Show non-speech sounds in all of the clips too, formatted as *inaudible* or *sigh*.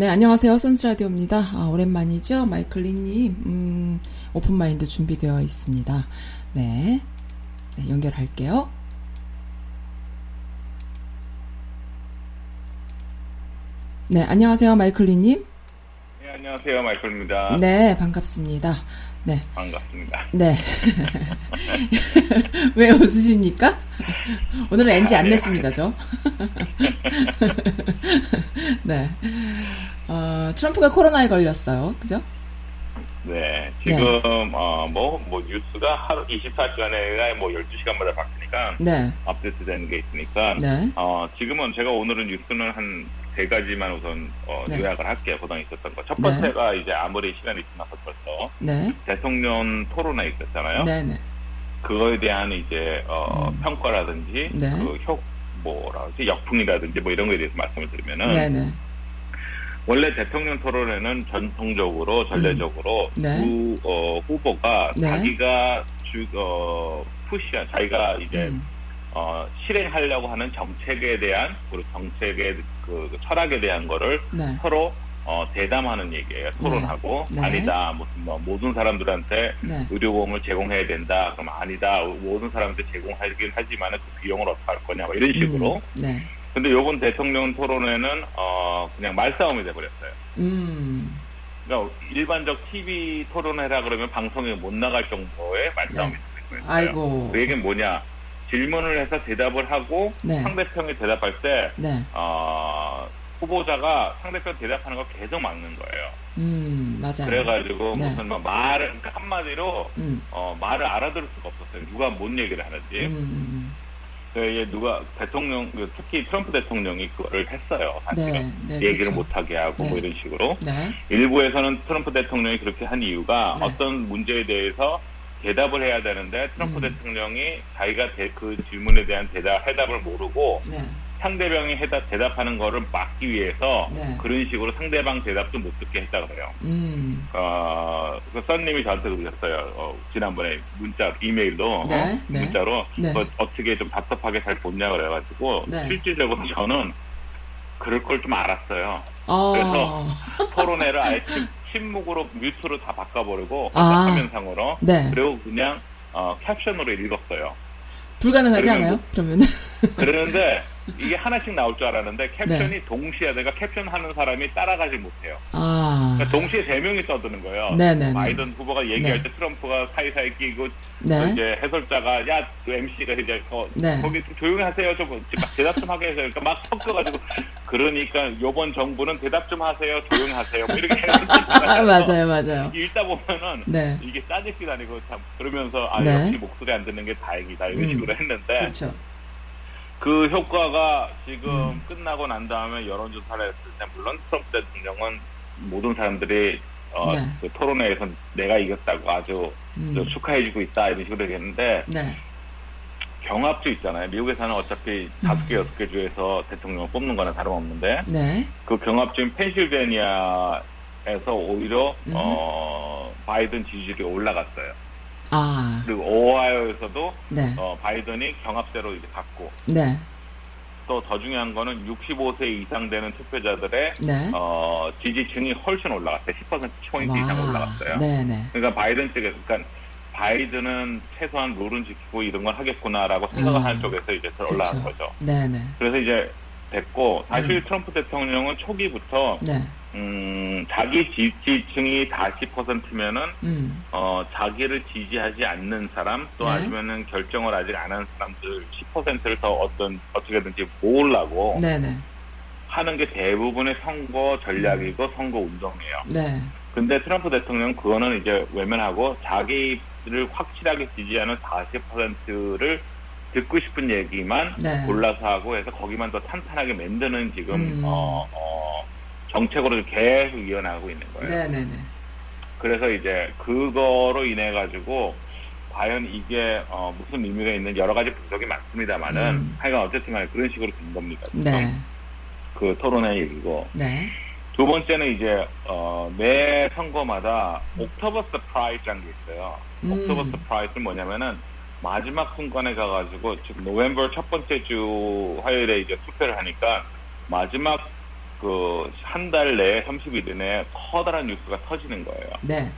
네, 안녕하세요. 선스라디오입니다. 아, 오랜만이죠. 마이클리님, 음, 오픈마인드 준비되어 있습니다. 네. 네, 연결할게요. 네, 안녕하세요. 마이클리님. 네, 안녕하세요. 마이클입니다. 네, 반갑습니다. 네. 반갑습니다. 네. *laughs* 왜 웃으십니까? 오늘은 NG 안 냈습니다, 저. *laughs* 네. 어, 트럼프가 코로나에 걸렸어요. 그죠? 네. 지금, 어, 뭐, 뭐, 뉴스가 하루 24시간에 뭐 12시간마다 바뀌니까. 네. 업데이트 되는 게 있으니까. 네. 어, 지금은 제가 오늘은 뉴스는 한 세 가지만 우선, 어, 네. 요약을 할게요. 그동안 있었던 거. 첫 네. 번째가 이제 아무리 시간이 지나서 벌써 네. 대통령 토론회 있었잖아요. 네, 네. 그거에 대한 이제, 어, 음. 평가라든지. 네. 그 효, 뭐라 그러지? 역풍이라든지 뭐 이런 거에 대해서 말씀을 드리면은. 네, 네. 원래 대통령 토론회는 전통적으로 전례적으로 네. 두 어, 후보가 네. 자기가 주 어, 푸시한 자기가 이제 음. 어, 실행하려고 하는 정책에 대한 그리고 정책의 그 철학에 대한 거를 네. 서로 어, 대담하는 얘기예요. 토론하고 네. 네. 아니다 무슨 뭐 모든 사람들한테 네. 의료보험을 제공해야 된다. 그럼 아니다 모든 사람한테 제공하긴 하지만 그 비용을 어떻게 할 거냐 뭐 이런 식으로. 음. 네. 근데 요번 대통령 토론회는 어, 그냥 말싸움이 돼버렸어요. 음. 그러니까 일반적 TV 토론회라 그러면 방송에 못 나갈 정도의 말싸움이 되는 거예요. 네. 아이고. 그 얘기는 뭐냐? 질문을 해서 대답을 하고 네. 상대편이 대답할 때 네. 어, 후보자가 상대편 대답하는 걸 계속 막는 거예요. 음, 맞아요. 그래가지고 네. 무슨 막 말을 그러니까 한마디로 음. 어, 말을 알아들을 수가 없었어요. 누가 뭔 얘기를 하는지. 음, 음, 그 이게 누가 대통령 그 특히 트럼프 대통령이 그거를 했어요. 사실은 네, 네, 얘기를 그렇죠. 못하게 하고 뭐 네. 이런 식으로. 음. 네. 일부에서는 트럼프 대통령이 그렇게 한 이유가 네. 어떤 문제에 대해서 대답을 해야 되는데 트럼프 음. 대통령이 자기가 대- 그 질문에 대한 대답 해답을 모르고 네. 상대방이 해답 대답하는 거를 막기 위해서 네. 그런 식으로 상대방 대답도 못 듣게 했다 그래요. 음. 어, 그 썬님이 저한테 그러셨어요. 어, 지난번에 문자, 이메일로 네, 어, 네. 문자로 네. 그거 어떻게 좀 답답하게 잘 본냐 그래가지고 네. 실질적으로 저는 그럴 걸 좀 알았어요. 어. 그래서 토론회를 아예 침, 침묵으로 뮤트로 다 바꿔버리고 아. 화면상으로 네. 그리고 그냥 어, 캡션으로 읽었어요. 불가능하지 그러면 않아요? 뭐- 그러면은. 그러는데 이게 하나씩 나올 줄 알았는데 캡션이 네. 동시에 내가 캡션 하는 사람이 따라가지 못해요. 아. 그러니까 동시에 세 명이 떠드는 거예요. 네네네. 바이든 후보가 얘기할 네. 때 트럼프가 사이사이 끼고 네. 이제 해설자가 야, 그 MC가 이제 어, 네. 거기 좀 조용히 하세요. 좀막 대답 좀 하게 해서 그러니까 막 섞여가지고 그러니까 요번 정부는 대답 좀 하세요. 조용히 하세요. 뭐 이렇게 아, *laughs* 맞아요, 맞아요. 읽다 보면은 네. 이게 짜증이 아니고 참 그러면서 아 네. 역시 목소리 안 듣는 게 다행이다 이런 음. 식으로 했는데 그렇죠. 그 효과가 지금 음. 끝나고 난 다음에 여론조사를 했을 때 물론 트럼프 대통령은 모든 사람들이 어, 네. 그 토론회에서 내가 이겼다고 아주 음. 저 축하해주고 있다 이런 식으로 얘기했는데 네. 경합주 있잖아요. 미국에서는 어차피 음. 다섯 개 여섯 개 주에서 대통령을 뽑는 거나 다름없는데 네. 그 경합주인 펜실베니아에서 오히려 음. 어, 바이든 지지율이 올라갔어요. 아. 그리고 오하이오에서도 네. 어, 바이든이 경합세로 이제 갔고 네. 또 더 중요한 거는 65세 이상 되는 투표자들의 네. 어, 지지층이 훨씬 올라갔어요. 10% 포인트 이상 올라갔어요. 네네. 그러니까 바이든 쪽에서 그러니까 바이든은 최소한 룰은 지키고 이런 걸 하겠구나라고 생각을 음. 하는 쪽에서 이제 올라간 그렇죠. 거죠. 네네. 그래서 이제 됐고 사실 음. 트럼프 대통령은 초기부터 네. 음, 자기 지지층이 다 10%면은 음. 어, 자기를 지지하지 않는 사람 또 네. 아니면은 결정을 아직 안 한 사람들 10%를 더 어떤 어떻게든지 모으려고 네네. 하는 게 대부분의 선거 전략이고 선거 운동이에요. 네. 근데 트럼프 대통령은 그거는 이제 외면하고 자기를 확실하게 지지하는 40%를 듣고 싶은 얘기만 네. 골라서 하고 해서 거기만 더 탄탄하게 만드는 지금 음. 어, 어, 정책으로 계속 이어나가고 있는 거예요. 네네네. 그래서 이제 그거로 인해 가지고 과연 이게 어, 무슨 의미가 있는 여러 가지 분석이 많습니다만은 음. 하여간 어쨌든 간에 그런 식으로 된 겁니다. 네. 그 토론회 얘기고 네. 두 번째는 이제 어, 매 선거마다 October Surprise라는 게 있어요. 음. October Surprise는 뭐냐면은 마지막 순간에 가가지고 지금 November 첫 번째 주 화요일에 이제 투표를 하니까 마지막 그 한 달 내에 30일 내에 커다란 뉴스가 터지는 거예요. 네.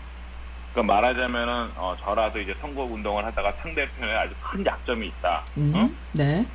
그러니까 말하자면은 어, 저라도 이제 선거 운동을 하다가 상대편에 아주 큰 약점이 있다. 음. 응? 네.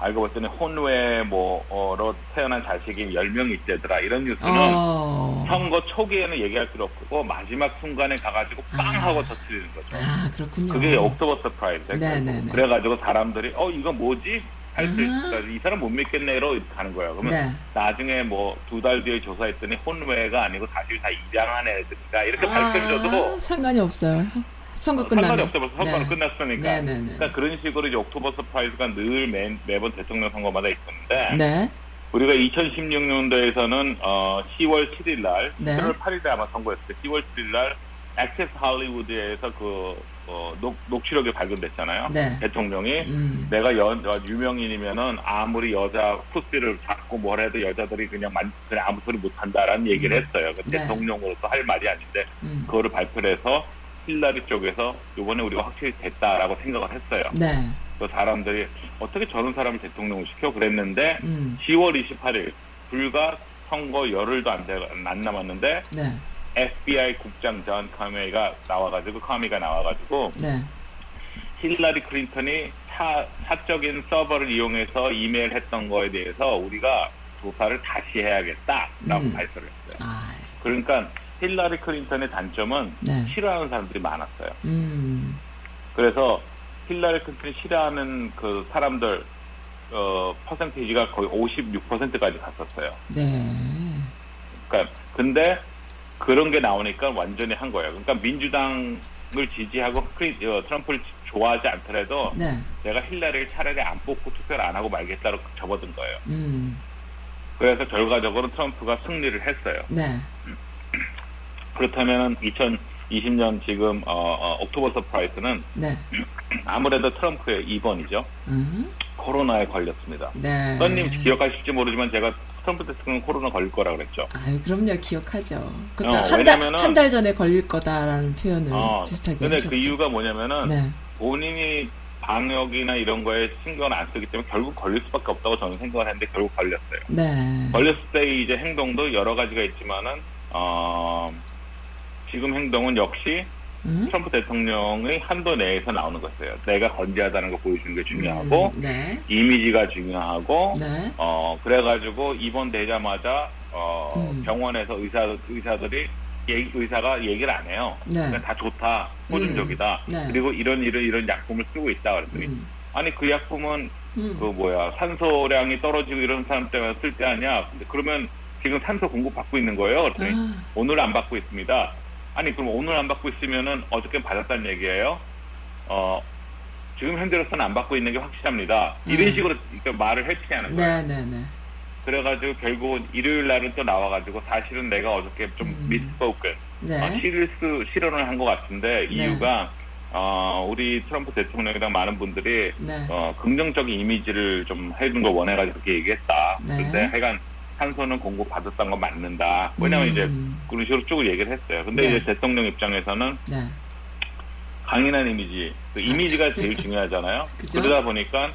알고 봤더니 혼외 뭐로 태어난 자식이 10명 있대더라. 이런 뉴스는 어. 선거 초기에는 얘기할 필요 없고 마지막 순간에 가가지고 빵 아. 하고 터트리는 거죠. 아, 그렇군요. 그게 October Surprise. 네, 네, 네. 그래가지고 사람들이 어 이거 뭐지? 할수 아. 있을까? 이 사람 못 믿겠네로 이렇게 가는 거예요. 그러면 네. 나중에 뭐 두 달 뒤에 조사했더니 혼외가 아니고 사실 다 입양한 애들이다 이렇게 아, 밝혀져도 상관이 없어요. 선거 상관이 끝나면. 없어 벌써 선거는 끝났으니까. 네, 네, 네. 그러니까 그런 식으로 이제 October Surprise가 늘 매, 매번 대통령 선거마다 있었는데 네. 우리가 2016년도에서는 어 10월 7일 날, 네. 11월 8일에 아마 선거였을 때 10월 7일 날 Access Hollywood에서 그 어, 녹, 녹취록이 발견됐잖아요. 네. 대통령이 음. 내가 여, 여- 유명인이면은 아무리 여자 pussy를 잡고 뭘 해도 여자들이 그냥 만, 그냥 아무 소리 못 한다라는 얘기를 했어요. 그 네. 대통령으로서 할 말이 아닌데 음. 그거를 발표를 해서 힐라리 쪽에서 이번에 우리가 확실히 됐다라고 생각을 했어요. 네. 그 사람들이 어떻게 저런 사람을 대통령을 시켜 그랬는데 음. 10월 28일 불과 선거 열흘도 안, 돼, 안 남았는데 네. FBI 국장 존 카메이가 나와가지고 카미가 나와가지고 네. 힐러리 클린턴이 사, 사적인 서버를 이용해서 이메일 했던 거에 대해서 우리가 조사를 다시 해야겠다라고 음. 발표를 했어요. 아, 그러니까 힐러리 클린턴의 단점은 네. 싫어하는 사람들이 많았어요. 음. 그래서 힐러리 클린턴이 싫어하는 그 사람들 어 percentage가 거의 56%까지 갔었어요. 네. 그러니까 근데 그런 게 나오니까 완전히 한 거예요. 그러니까 민주당을 지지하고 어, 트럼프를 좋아하지 않더라도 네. 내가 힐러리를 차라리 안 뽑고 투표를 안 하고 말겠다고 접어든 거예요. 음. 그래서 결과적으로 트럼프가 승리를 했어요. 네. 그렇다면 2020년 지금 어, 어, October Surprise는 네. 아무래도 트럼프의 입원이죠. 음. 코로나에 걸렸습니다. 네. 선님 기억하실지 모르지만 제가 트럼프 대통령 코로나 걸릴 거라 그랬죠. 아유, 그럼요. 기억하죠. 그것도 어, 한 달, 왜냐면은- 한달 전에 걸릴 거다라는 표현을 어, 비슷하게 근데 하셨죠. 그 이유가 뭐냐면은 네. 본인이 방역이나 이런 거에 신경을 안 쓰기 때문에 결국 걸릴 수밖에 없다고 저는 생각을 했는데 결국 걸렸어요. 네. 걸렸을 때 이제 행동도 여러 가지가 있지만은 어, 지금 행동은 역시 음? 트럼프 대통령의 한도 내에서 나오는 것이에요. 내가 건재하다는 걸 보여주는 게 중요하고 음, 네. 이미지가 중요하고 네. 어 그래가지고 입원되자마자 어 음. 병원에서 의사 의사들이 얘기- 의사가 얘기를 안 해요. 네. 그냥 다 좋다, 호전적이다. 음. 네. 그리고 이런 이런 이런 약품을 쓰고 있다 그랬더니 음. 아니 그 약품은 음. 그 뭐야 산소량이 떨어지고 이런 사람 때문에 쓸 때 아니야. 근데 그러면 지금 산소 공급 받고 있는 거예요. 그랬더니 아, 오늘 안 받고 있습니다. 아니 그럼 오늘 안 받고 있으면은 어저께 받았다는 얘기예요. 어 지금 현재로서는 안 받고 있는 게 확실합니다. 이런 음. 식으로 이렇게 말을 해피하는 거예요. 네, 네, 네. 그래가지고 결국은 일요일 날은 또 나와가지고 사실은 내가 어저께 좀 음. 미스포ken 네. 어, 실수 실언을 한 것 같은데 이유가 어, 우리 트럼프 대통령이랑 많은 분들이 네. 어, 긍정적인 이미지를 좀 해준 걸 원해가지고 그렇게 얘기했다. 네. 근데 하여간 산소는 공급 받았다는 건 맞는다. 왜냐면 이제 음. 그런 식으로 쭉 얘기를 했어요. 근데 네. 이제 대통령 입장에서는 네. 강인한 이미지, 그 이미지가 제일 중요하잖아요. *laughs* 그러다 보니까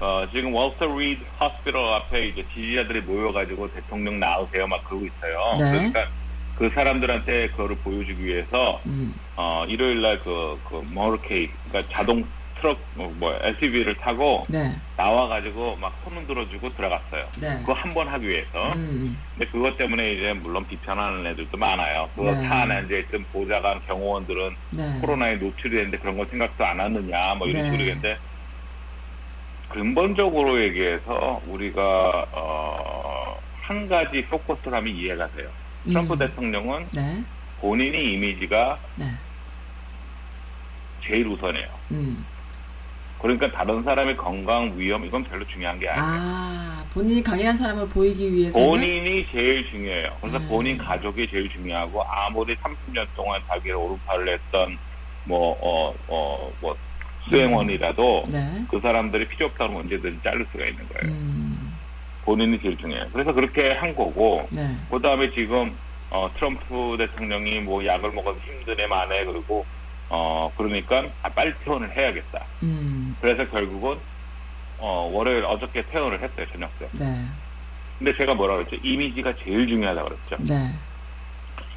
어, 지금 월터 리드 hospital 앞에 이제 지지자들이 모여가지고 대통령 나오세요 막 그러고 있어요. 네. 그러니까 그 사람들한테 그거를 보여주기 위해서 음. 어, 일요일 날그 그 motorcade 그러니까 자동 트럭 뭐, 뭐 SUV를 타고 네. 나와가지고 막 손을 들어주고 들어갔어요. 네. 그거 한 번 하기 위해서. 음. 근데 그것 때문에 이제 물론 비판하는 애들도 많아요. 그거 네. 차 안에 이제 있던 보좌관 경호원들은 네. 코로나에 노출이 됐는데 그런 거 생각도 안 하느냐 뭐 이런 네. 식으로 얘기했는데 근본적으로 얘기해서 우리가 어, 한 가지 포커스를 하면 이해가 돼요. 트럼프 음. 대통령은 네. 본인의 이미지가 네. 제일 우선이에요. 음. 그러니까 다른 사람의 건강 위험 이건 별로 중요한 게 아니에요. 아, 본인이 강인한 사람을 보이기 위해서는 본인이 제일 중요해요. 그래서 음. 본인 가족이 제일 중요하고 아무리 30년 동안 자기를 오른팔을 했던 뭐 어 어 뭐 수행원이라도 네. 그 사람들이 필요 없다면 언제든지 자를 수가 있는 거예요. 음. 본인이 제일 중요해요. 그래서 그렇게 한 거고 네. 그 다음에 지금 어, 트럼프 대통령이 뭐 약을 먹어서 힘드네 만에 그리고 어 그러니까 아, 빨리 퇴원을 해야겠다. 음. 그래서 결국은 어 월요일 어저께 퇴원을 했어요 저녁 때. 네. 근데 제가 뭐라 그랬죠? 이미지가 제일 중요하다고 그랬죠. 네.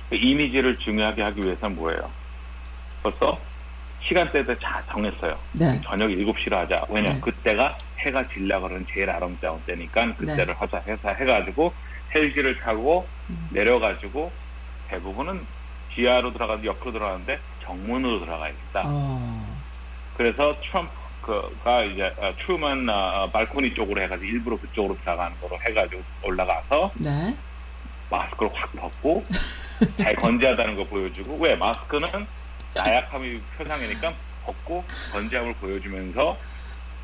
그 이미지를 중요하게 하기 위해서는 뭐예요? 벌써 시간대도 다 정했어요. 네. 저녁 7시로 하자. 왜냐면 네. 그때가 해가 질라 그러는 제일 아름다운 때니까 그때를 네. 하자 해서 해가지고 헬기를 타고 음. 내려가지고 대부분은 지하로 들어가서 옆으로 들어가는데 정문으로 들어가야겠다. 어. 그래서 트럼프가 이제 어, 트루먼 어, 발코니 쪽으로 해가지고 일부러 그쪽으로 들어가는 거로 해가지고 올라가서 네. 마스크를 확 벗고 *laughs* 잘 건재하다는 거 보여주고 왜 마스크는 나약함이 표상이니까 벗고 건재함을 보여주면서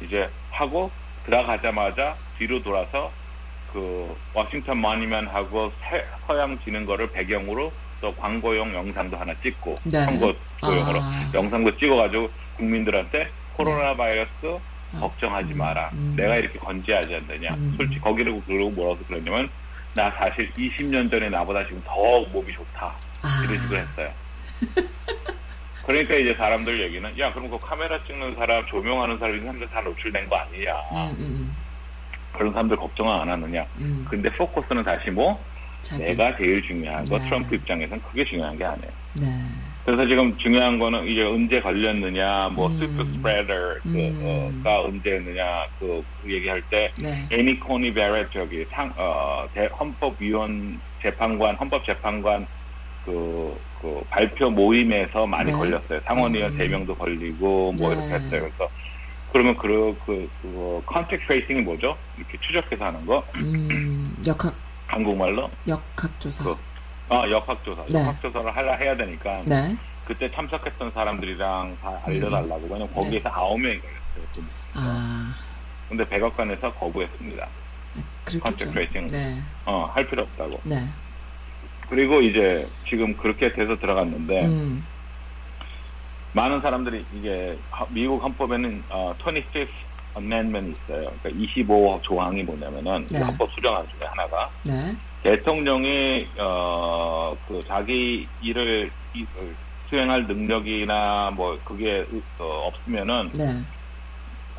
이제 하고 들어가자마자 뒤로 돌아서 그 워싱턴 마니먼하고 세- 서양 지는 거를 배경으로 또 광고용 영상도 하나 찍고 네. 선거용으로 아. 영상도 찍어가지고 국민들한테 코로나 바이러스 아. 걱정하지 마라. 음. 내가 이렇게 건재하지 않느냐. 음. 솔직히 거기를 그러고 뭐라고 그러냐면 나 사실 20년 전에 나보다 지금 더 몸이 좋다. 아. 이런 식으로 했어요. *laughs* 그러니까 이제 사람들 얘기는 야 그럼 그 카메라 찍는 사람, 조명하는 사람 이런 사람들 다 노출된 거 아니냐. 음, 음, 그런 사람들 걱정 안 하느냐. 음. 근데 포커스는 다시 뭐 자기. 내가 제일 중요한 거 네. 트럼프 입장에서는 그게 중요한 게 아니에요. 네. 그래서 지금 중요한 거는 이제 언제 걸렸느냐, 뭐 음. 슈퍼 스프레더가 음. 언제였느냐 그, 그 얘기할 때 네. 애니 코니 베렛 저기 상, 어, 대- 헌법위원 재판관 헌법재판관 그, 그 발표 모임에서 많이 네. 걸렸어요. 상원의원 음. 세 명도 걸리고 뭐 네. 이렇게 했어요. 그래서 그러면 그, 그, 그, contact tracing이 뭐죠? 이렇게 추적해서 하는 거? 음, 역학, 한국말로? 역학조사. 그, 아, 역학조사. 네. 역학조사를 하려 해야 되니까. 네. 그때 참석했던 사람들이랑 다 알려달라고. 왜냐면 네. 거기에서 아홉 명이 걸렸어요. 아, 근데 백악관에서 거부했습니다. 그렇겠죠. 컨택 트레이싱. 네. 어, 할 필요 없다고. 네. 그리고 이제 지금 그렇게 돼서 들어갔는데, 음, 많은 사람들이 이게 하- 미국 헌법에는 어, 25th Amendment 있어요. 그러니까 25 조항이 뭐냐면은 네. 헌법 수정안 중에 하나가 네. 대통령이 어, 그 자기 일을 이- 어, 수행할 능력이나 뭐 그게 어, 없으면은 네.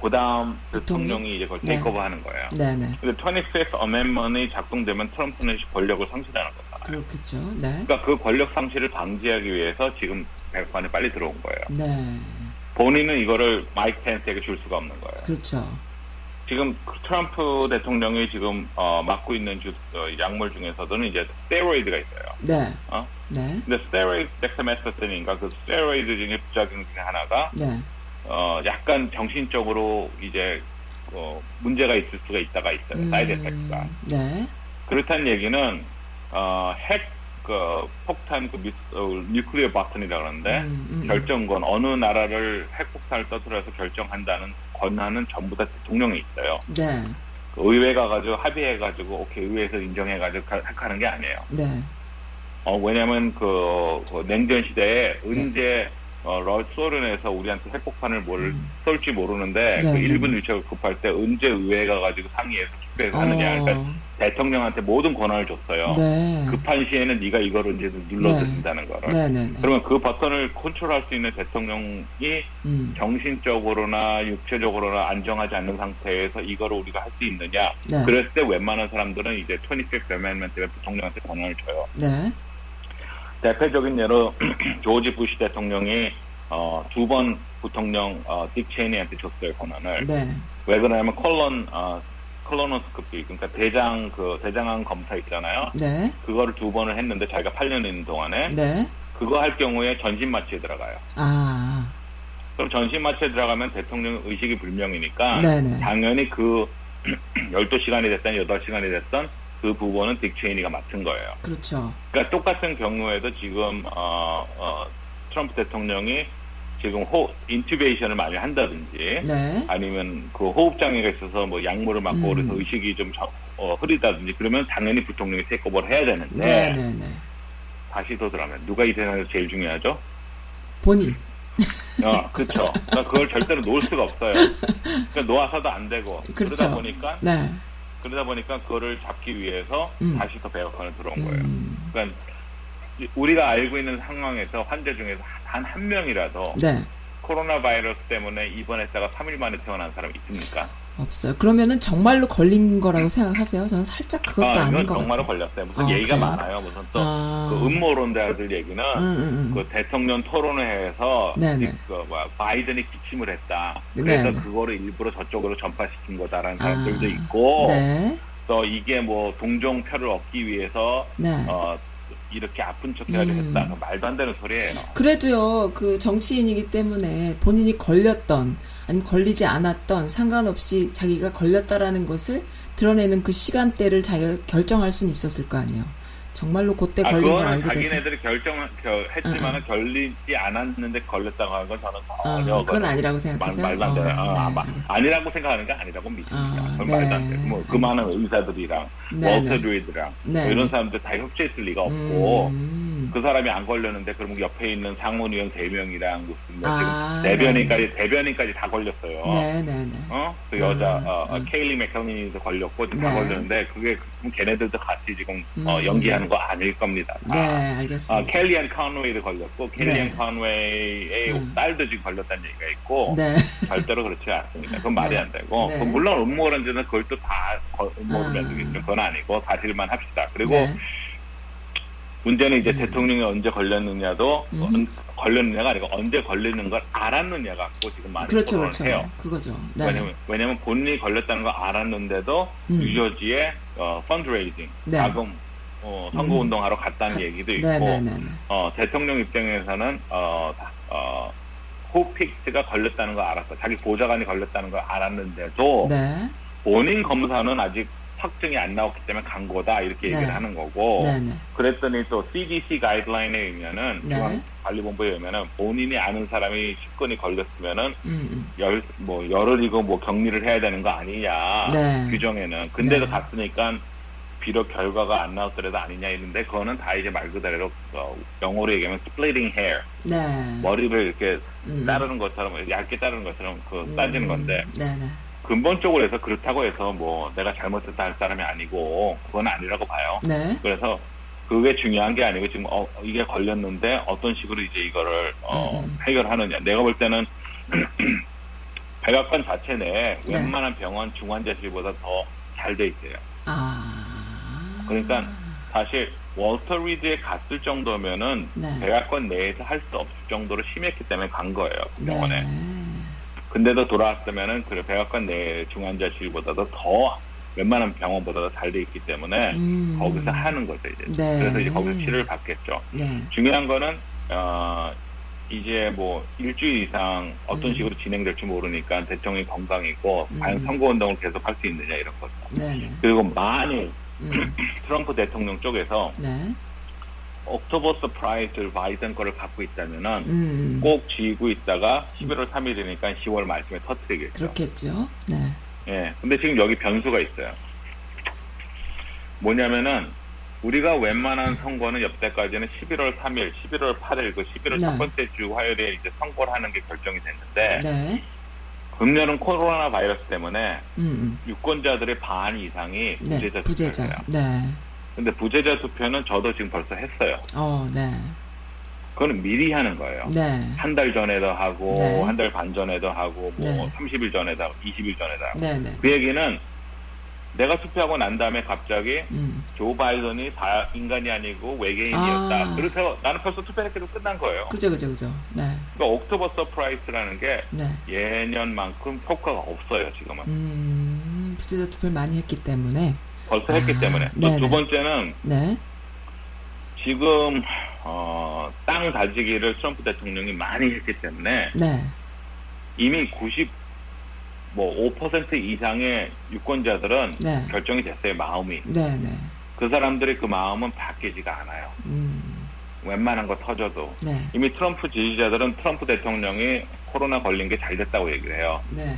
그 다음 대통령? 대통령이 이제 그걸 네. take over 하는 거예요. 네. 네. 근데 25th Amendment이 작동되면 트럼프는 권력을 상실하는 거다. 그렇겠죠. 네. 그러니까 그 권력 상실을 방지하기 위해서 지금 백악관에 빨리 들어온 거예요. 네. 본인은 이거를 마이크 펜스에게 줄 수가 없는 거예요. 그렇죠. 지금 그 트럼프 대통령이 지금 어, 맞고 있는 주, 어, 약물 중에서도는 이제 스테로이드가 있어요. 네. 어? 네. 근데 스테로이드 덱사메타손인가 그 스테로이드 중에 부작용 중에 하나가 네. 어, 약간 정신적으로 이제 어, 문제가 있을 수가 있다가 있어요. side effect가. 네. 그렇다는 얘기는 어, 핵 그, 폭탄 그 미, 어, nuclear button이라 그러는데 음, 음, 결정권 어느 나라를 핵폭탄을 터뜨려서 결정한다는 권한은 전부 다 대통령에 있어요. 네. 그 의회 가 가지고 합의해 가지고 오케이 의회에서 인정해 가지고 가- 하는 게 아니에요. 네. 어 왜냐하면 그, 그 냉전 시대에 언제 어, 러 소련에서 우리한테 핵폭탄을 뭘 음. 쏠지 모르는데 네, 그 네, 일본 네. 위치가 급할 때 언제 의회 가 가지고 상의해서 투표해서 하느냐. 그러니까 어, 대통령한테 모든 권한을 줬어요. 네. 급한 시에는 네가 이거를 이제 눌러도 네. 거를. 네. 네. 네. 그러면 그 버튼을 컨트롤할 수 있는 대통령이 음. 정신적으로나 육체적으로나 안정하지 않는 상태에서 이거를 우리가 할 수 있느냐. 네. 그랬을 때 웬만한 사람들은 이제 25th Amendment 때문에 대통령한테 권한을 줘요. 네. 대표적인 예로 *clears throat* 조지 부시 대통령이 어, 두 번 부통령 어, 딕 체니한테 줬어요 권한을. 네. 왜 그러냐면 콜론 어, 콜로노스코피 그러니까 대장 그 대장암 검사 있잖아요. 네. 그거를 두 번을 했는데 자기가 8년 있는 동안에 네. 그거 할 경우에 전신 마취에 들어가요. 아. 그럼 전신 마취에 들어가면 대통령 의식이 불명이니까 네네. 당연히 그 *clears throat* 12시간이 됐든 8시간이 됐든 그 부분은 딕 체이니가 맡은 거예요. 그렇죠. 그러니까 똑같은 경우에도 지금 어, 어, 트럼프 대통령이 지금 호 인튜베이션을 많이 한다든지 네. 아니면 그 호흡 장애가 있어서 뭐 약물을 맞고 음. 그래서 의식이 좀 저- 어, 흐리다든지 그러면 당연히 부통령이 테이크오버를 해야 되는데 네. 네. 네. 다시 더 들어가면 누가 이 세상에서 제일 중요하죠? 본인. 어, 그렇죠. 그러니까 그걸 절대로 놓을 수가 없어요. 그러니까 놓아서도 안 되고 그렇죠. 그러다 보니까 네. 그러다 보니까 그거를 잡기 위해서 음. 다시 더 백악관을 들어온 거예요. 음. 그러니까 우리가 알고 있는 상황에서 환자 중에서 단 한 명이라도 네. 코로나 바이러스 때문에 입원했다가 3일 만에 퇴원한 사람 있습니까? 없어요. 그러면은 정말로 걸린 거라고 생각하세요? 저는 살짝 그것도 아, 아닌 이건 것 정말로 같아요. 걸렸어요. 무슨 어, 얘기가 그래요? 많아요. 무슨 또 아. 그 음모론자들 얘기는 음, 음, 음. 그 대통령 토론회에서 네네. 그 뭐야, 바이든이 기침을 했다. 그래서 네네. 그거를 일부러 저쪽으로 전파시킨 거다라는 사람들도 아. 있고 네. 또 이게 뭐 동정표를 얻기 위해서 네. 어, 이렇게 아픈 척 해가지고 음. 했다. 말도 안 되는 소리예요. 그래도요, 그 정치인이기 때문에 본인이 걸렸던, 걸리지 않았던, 상관없이 자기가 걸렸다라는 것을 드러내는 그 시간대를 자기가 결정할 수는 있었을 거 아니에요. 정말로 그때 아, 걸린 걸 그거는 알게 돼서. 자기네들이 결정을 겨- 했지만은 걸리지 않았는데 걸렸다고 하는 건 저는 어, 전혀 그건 그거는 아니라고 말, 생각하세요? 말도 안 돼요. 어, 어, 네, 아마 아니라고 생각하는 게 아니라고 믿습니다. 아, 그건 네, 말도 안 돼요. 뭐, 그 많은 의사들이랑, 네, 월터 네. 리드랑, 네, 뭐 이런 네. 사람들 다 협조했을 리가 없고, 음. 그 사람이 안 걸렸는데, 그러면 옆에 있는 상원의원 세 명이랑 무슨, 뭐 아, 지금 대변인까지, 대변인까지 다 걸렸어요. 네네네. 어? 그 여자, 음, 어, 어, 음. 케일리 매커내니도 걸렸고, 지금 다 네. 걸렸는데, 그게, 그럼 걔네들도 같이 지금, 어, 음. 연기하는 거 아닐 겁니다. 다. 네, 아, 알겠습니다. 켈리앤 콘웨이도 걸렸고, 켈리앤 네. 콘웨이의 음. 딸도 지금 걸렸다는 얘기가 있고, 네. *laughs* 절대로 그렇지 않습니다. 그건 말이 네. 안 되고, 네. 그 물론 음모론자는 그걸 또다 음. 만들겠죠. 그건 아니고, 사실만 합시다. 그리고 네. 문제는 이제 음. 대통령이 언제 걸렸느냐도, 음. 언- 걸렸느냐가 아니고, 언제 걸리는 걸 알았느냐 갖고 지금 많이 그렇죠, 그렇죠. 해요. 그거죠. 네. 왜냐면, 왜냐면 본인이 걸렸다는 걸 알았는데도, 음. 뉴저지에, 어, 펀드레이징, 네. 자금, 어, 선거 운동하러 갔다는 가- 얘기도 있고, 네네네. 어, 대통령 입장에서는, 어, 다- 어, 호픽스가 걸렸다는 걸 알았어. 자기 보좌관이 걸렸다는 걸 알았는데도, 네. 본인 검사는 아직 확증이 안 나왔기 때문에 간 거다. 이렇게 얘기를 네. 하는 거고, 네 네. 그랬더니 또 CDC 가이드라인에 의하면은, 네. 중앙관리본부에 의하면은, 본인이 아는 사람이 식권이 걸렸으면은, 음, 음. 열, 뭐, 열흘이고 뭐 격리를 해야 되는 거 아니냐. 네. 규정에는. 근데도 네. 갔으니까, 비록 결과가 안 나왔더라도 아니냐 이런데, 그거는 다 이제 말 그대로, 어, 영어로 얘기하면 splitting hair. 네. 머리를 이렇게 음. 자르는 것처럼, 얇게 자르는 것처럼 그 음, 따지는 건데, 네네. 근본적으로 해서 그렇다고 해서 뭐 내가 잘못했다 할 사람이 아니고, 그건 아니라고 봐요. 네. 그래서 그게 중요한 게 아니고 지금 어, 이게 걸렸는데 어떤 식으로 이제 이거를 어, 음, 음. 해결하느냐. 내가 볼 때는 *clears throat* 백악관 자체 내에 네. 웬만한 병원 중환자실보다 더 잘 돼 있어요. 아. 그러니까 사실 월터 리드에 갔을 정도면은 네. 백악관 내에서 할 수 없을 정도로 심했기 때문에 간 거예요. 그 네. 병원에. 근데도 돌아왔으면은 그 백악관 내 중환자실보다도 더 웬만한 병원보다도 잘 돼 있기 때문에 음. 거기서 하는 거죠 이제. 네. 그래서 이제 거기서 치료를 받겠죠. 네. 중요한 거는 어 이제 뭐 일주일 이상 어떤 음. 식으로 진행될지 모르니까 대통령이 건강이고 음. 과연 선거 운동을 계속 할 수 있느냐 이런 거죠. 네네. 그리고 만일 음. *clears throat* 트럼프 대통령 쪽에서 네. October surprise 바이든 거를 갖고 있다면은 음. 꼭 쥐고 있다가 11월 3일이니까 10월 말쯤에 터뜨리겠죠. 그렇겠죠. 네. 예. 근데 지금 여기 변수가 있어요. 뭐냐면은 우리가 웬만한 선거는 여태까지는 11월 3일, 11월 8일, 그 11월 네. 첫 번째 주 화요일에 이제 선거를 하는 게 결정이 됐는데 네. 금년은 코로나 바이러스 때문에 음. 음. 유권자들의 반 이상이 네. 부재자 부재자. 투표예요. 네. 근데 부재자 투표는 저도 지금 벌써 했어요. 어, 네. 그거는 미리 하는 거예요. 네. 한 달 전에도 하고 네. 한달 반 전에도 하고 뭐 네. 30일 전에도 하고 20일 전에도 하고 네, 네. 그 얘기는 내가 투표하고 난 다음에 갑자기 음. 조 바이든이 다 인간이 아니고 외계인이었다. 아. 그래서 나는 벌써 투표했기도 끝난 거예요. 그죠, 그죠, 그죠. 네. 그러니까 October surprise라는 게 네. 예년만큼 효과가 없어요. 지금은 음. 부재자 투표를 많이 했기 때문에. 벌써 아, 했기 때문에 또. 두 번째는 네. 지금 어, 땅 다지기를 트럼프 대통령이 많이 했기 때문에 네. 이미 90뭐5% 이상의 유권자들은 네. 결정이 됐어요. 마음이 네, 네. 그 사람들의 그 마음은 바뀌지가 않아요. 음. 웬만한 거 터져도 네. 이미 트럼프 지지자들은 트럼프 대통령이 코로나 걸린 게 잘 됐다고 얘기를 해요. 네.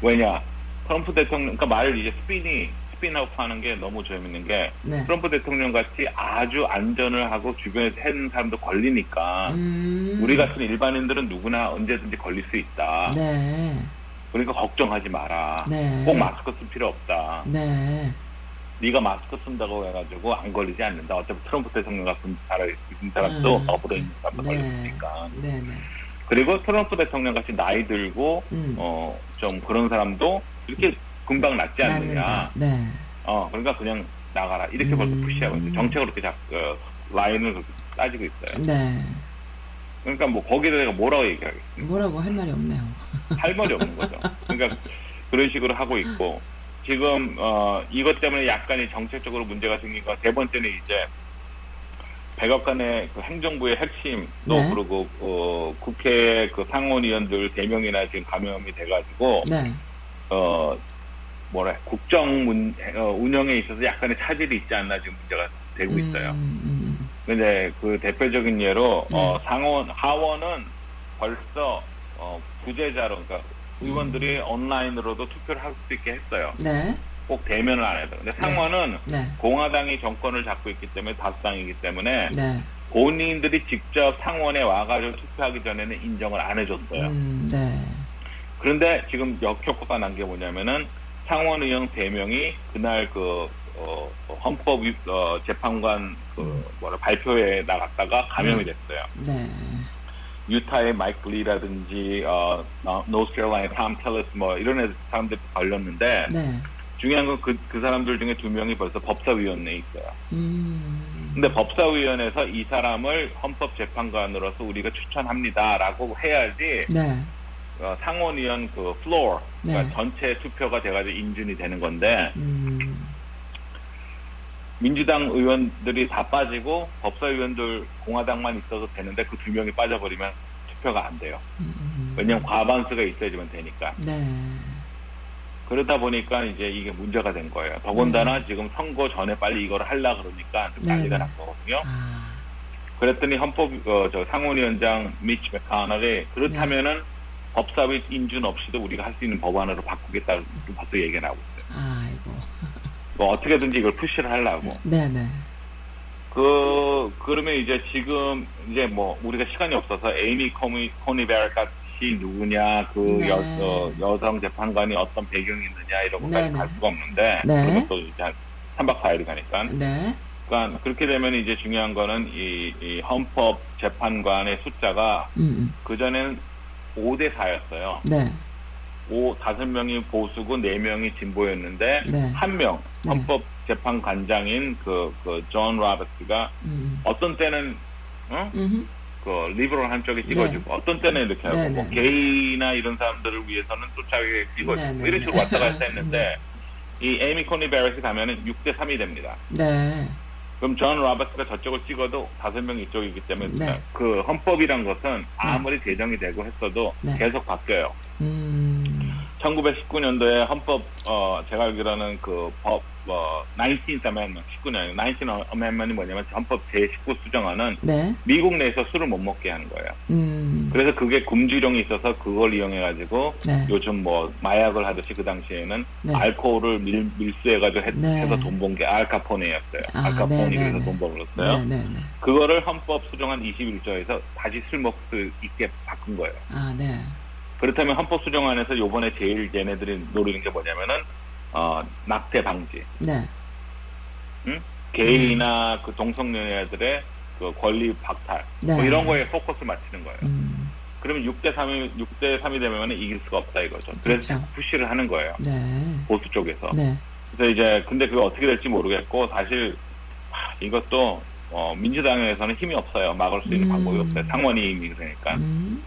왜냐? 트럼프 대통령, 그러니까 말을 이제 spin이, spin out 하는 게 너무 재밌는 게 네. 트럼프 대통령 같이 아주 안전을 하고 주변에서 하는 사람도 걸리니까 음. 우리 같은 일반인들은 누구나 언제든지 걸릴 수 있다. 네. 그러니까 걱정하지 마라. 네. 꼭 마스크 쓸 필요 없다. 네. 네가 마스크 쓴다고 해가지고 안 걸리지 않는다. 어차피 트럼프 대통령 같은 사람, 사람도 음. 더불어 있는 사람도 네. 걸리니까. 네, 네. 그리고 트럼프 대통령 같이 나이 들고 음. 어좀 그런 사람도 이렇게 금방 낫지 않느냐. 네. 어, 그러니까 그냥 나가라. 이렇게 벌써 음. 푸시하고 있어요. 정책으로 그렇게 잡, 어, 라인을 그렇게 따지고 있어요. 네. 그러니까 뭐 거기에 대해서 뭐라고 얘기하겠어요. 뭐라고 할 말이 없네요. 할 말이 없는 거죠. 그러니까 그런 식으로 하고 있고 지금 어 이것 때문에 약간의 정책적으로 문제가 생긴 거 세 번째는 이제 백악관의 그 행정부의 핵심 또 네. 그리고 어 국회 그 상원의원들 세 명이나 지금 감염이 돼가지고 네. 어 뭐래 국정 문, 어, 운영에 있어서 약간의 차질이 있지 않나 지금 문제가 되고 있어요. 음, 음, 근데 그 대표적인 예로 네. 어, 상원 하원은 벌써 어, 부재자로 그러니까 의원들이 온라인으로도 투표를 할 수 있게 했어요. 음. 네. 꼭 대면을 안 해도. 근데 상원은 네. 공화당이 정권을 잡고 있기 때문에 다수당이기 때문에 네. 본인들이 직접 상원에 와가지고 투표하기 전에는 인정을 안 해줬어요. 음, 네. 그런데 지금 역효과가 난 게 뭐냐면은 상원 의원 3명이 그날 그, 어, 헌법 위- 어, 재판관 그 뭐라 발표회에 나갔다가 감염이 됐어요. 네. 유타의 마이크 리라든지 어, 노스캐롤라이나 탐 텔레스 뭐 이런 애들 사람들 걸렸는데 네. 중요한 건그그 사람들 중에 두 명이 벌써 법사위원회에 있어요. 음. 근데 법사위원회에서 이 사람을 헌법재판관으로서 우리가 추천합니다라고 해야지 네. 어, 상원의원 그 floor 그러니까 네. 전체 투표가 돼가지고 인준이 되는 건데 음. 민주당 의원들이 다 빠지고 법사위원들 공화당만 있어도 되는데 그 두 명이 빠져버리면 투표가 안 돼요. 음. 왜냐면 과반수가 있어야지만 되니까. 네. 그러다 보니까 이제 이게 문제가 된 거예요. 더군다나 지금 선거 전에 빨리 이걸 하려 그러니까 좀 네, 난리가 네. 났거든요. 아. 그랬더니 헌법 어, 저 상원위원장 미치 메카널이 그렇다면은 네. 법사위 인준 없이도 우리가 할 수 있는 법안으로 바꾸겠다고 벌써 얘기가 나오고 있어요. 아이고. 뭐 어떻게든지 이걸 푸시를 하려고. 네네. 그 그러면 이제 지금 이제 뭐 우리가 시간이 없어서 에이미 코니 코니베르 같이 누구냐 그 네. 여, 어, 여성 재판관이 어떤 배경이 있느냐 이런 것까지. 갈 수가 없는데 네. 그것도 이제 한 3박 4일이 가니까 네. 그러니까 그렇게 되면 이제 중요한 거는 이, 이 헌법 재판관의 숫자가 음, 음. 그 전에는 5대 4였어요. 네. 5 다섯 명이 보수고 네 명이 진보였는데 네. 한명 네. 헌법 재판관장인 그 그존 라버스가 음. 어떤 때는 어? 음. 그 리버럴 한쪽에 찍어주고 어떤 때는 이렇게 하고 네, 뭐 네. 게이나 이런 사람들을 위해서는 또 자기가 찍어주고 네, 네, 이런 식으로 네. 왔다 갔다 했는데 *laughs* 이 에이미 코니 배럿이 가면은 6대 3이 됩니다. 네. 그럼 존 로버츠가 저쪽을 찍어도 다섯 명 이쪽이기 때문에 네. 그 헌법이란 것은 아무리 제정이 되고 했어도 네. 계속 바뀌어요. 음. 1919년도에 헌법 어 제가 알기로는 그법 어, 19th Amendment 19년 19th Amendment이 뭐냐면 헌법 제19 수정안은 네. 미국 내에서 술을 못 먹게 하는 거예요. 음. 그래서 그게 금지령이 있어서 그걸 이용해 가지고 네. 요즘 뭐 마약을 하듯이 그 당시에는 네. 알코올을 밀, 밀수해 가지고 해, 네. 서 돈 번 게 알카포네였어요. 아, 알카포네 네, 그래서 네, 돈 벌었어요. 네, 네, 네. 그거를 헌법 수정안 21조에서 다시 술 먹을 수 있게 바꾼 거예요. 아, 네. 그렇다면 헌법 수정안에서 요번에 제일 얘네들이 노리는 게 뭐냐면은 어, 낙태 방지. 네. 게이나 그 동성연애들의 그 권리 박탈. 네. 뭐 이런 거에 포커스 맞추는 거예요. 음. 그러면 6대 3이 6대 3이 되면 이길 수가 없다 이거죠. 그래서 그렇죠. 푸시를 하는 거예요. 네. 보수 쪽에서. 네. 그래서 이제 근데 그게 어떻게 될지 모르겠고 사실 하, 이것도 어, 민주당에서는 힘이 없어요. 막을 수 있는 음. 방법이 없어요. 상원이 이미 그러니까. 음.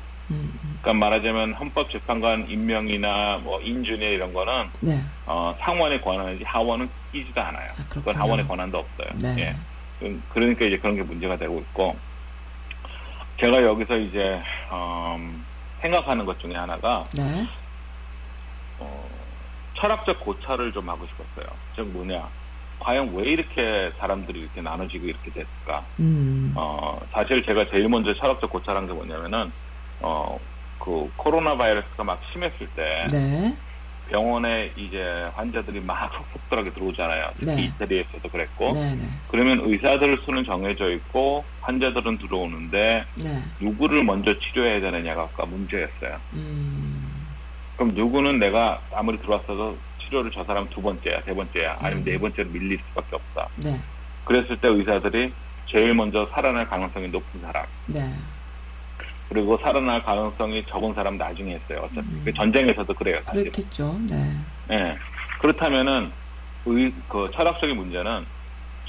음. 음. 그러니까 말하자면 헌법재판관 임명이나 뭐 인준이나 이런 거는 네. 어, 상원의 권한이지 하원은 끼지도 않아요. 아, 그건. 하원의 권한도 없어요. 네. 예. 그- 그러니까 이제 그런 게 문제가 되고 있고 제가 여기서 이제 음, 생각하는 것 중에 하나가 네. 어, 철학적 고찰을 좀 하고 싶었어요. 즉 뭐냐 과연 왜 이렇게 사람들이 이렇게 나눠지고 이렇게 됐을까? 음. 어, 사실 제가 제일 먼저 철학적 고찰한 게 뭐냐면은 어, 그 코로나 바이러스가 막 심했을 때 네. 병원에 이제 환자들이 막 속속들하게 들어오잖아요. 특히 네. 이태리에서도 그랬고. 네, 네. 그러면 의사들 수는 정해져 있고 환자들은 들어오는데 네. 누구를 먼저 치료해야 되느냐가 아까 문제였어요. 음. 그럼 누구는 내가 아무리 들어왔어도 치료를 저 사람 두 번째야, 세 번째야, 아니면 음. 네 번째로 밀릴 수밖에 없다. 네. 그랬을 때 의사들이 제일 먼저 살아날 가능성이 높은 사람, 네. 그리고 살아날 가능성이 적은 사람 나중에 했어요. 어차피 음. 그 전쟁에서도 그래요, 사실. 그렇겠죠. 네. 예. 그렇다면은 의, 그 철학적인 문제는